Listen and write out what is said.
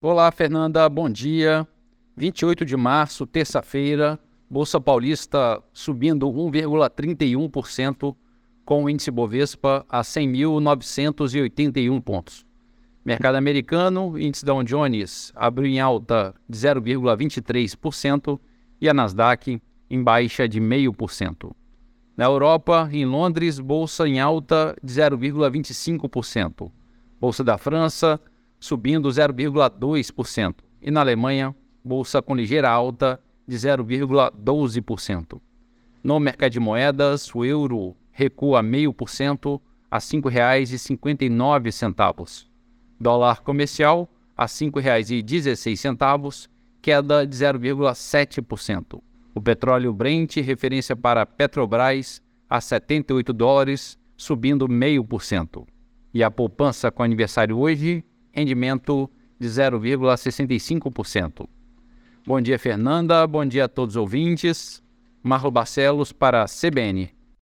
Olá, Fernanda, bom dia. 28 de março, terça-feira, Bolsa Paulista subindo 1,31%, com o índice Bovespa a 100.981 pontos. Mercado americano, índice Dow Jones abriu em alta de 0,23% e a Nasdaq em baixa de 0,5%. Na Europa, em Londres, bolsa em alta de 0,25%. Bolsa da França subindo 0,2%. E na Alemanha, bolsa com ligeira alta de 0,12%. No mercado de moedas, o euro recua 0,5% a R$ 5,59. Dólar comercial a R$ 5,16, queda de 0,7%. O petróleo Brent, referência para Petrobras, a 78 dólares, subindo 0,5%. E a poupança com aniversário hoje, rendimento de 0,65%. Bom dia, Fernanda. Bom dia a todos os ouvintes. Marlo Barcelos para a CBN.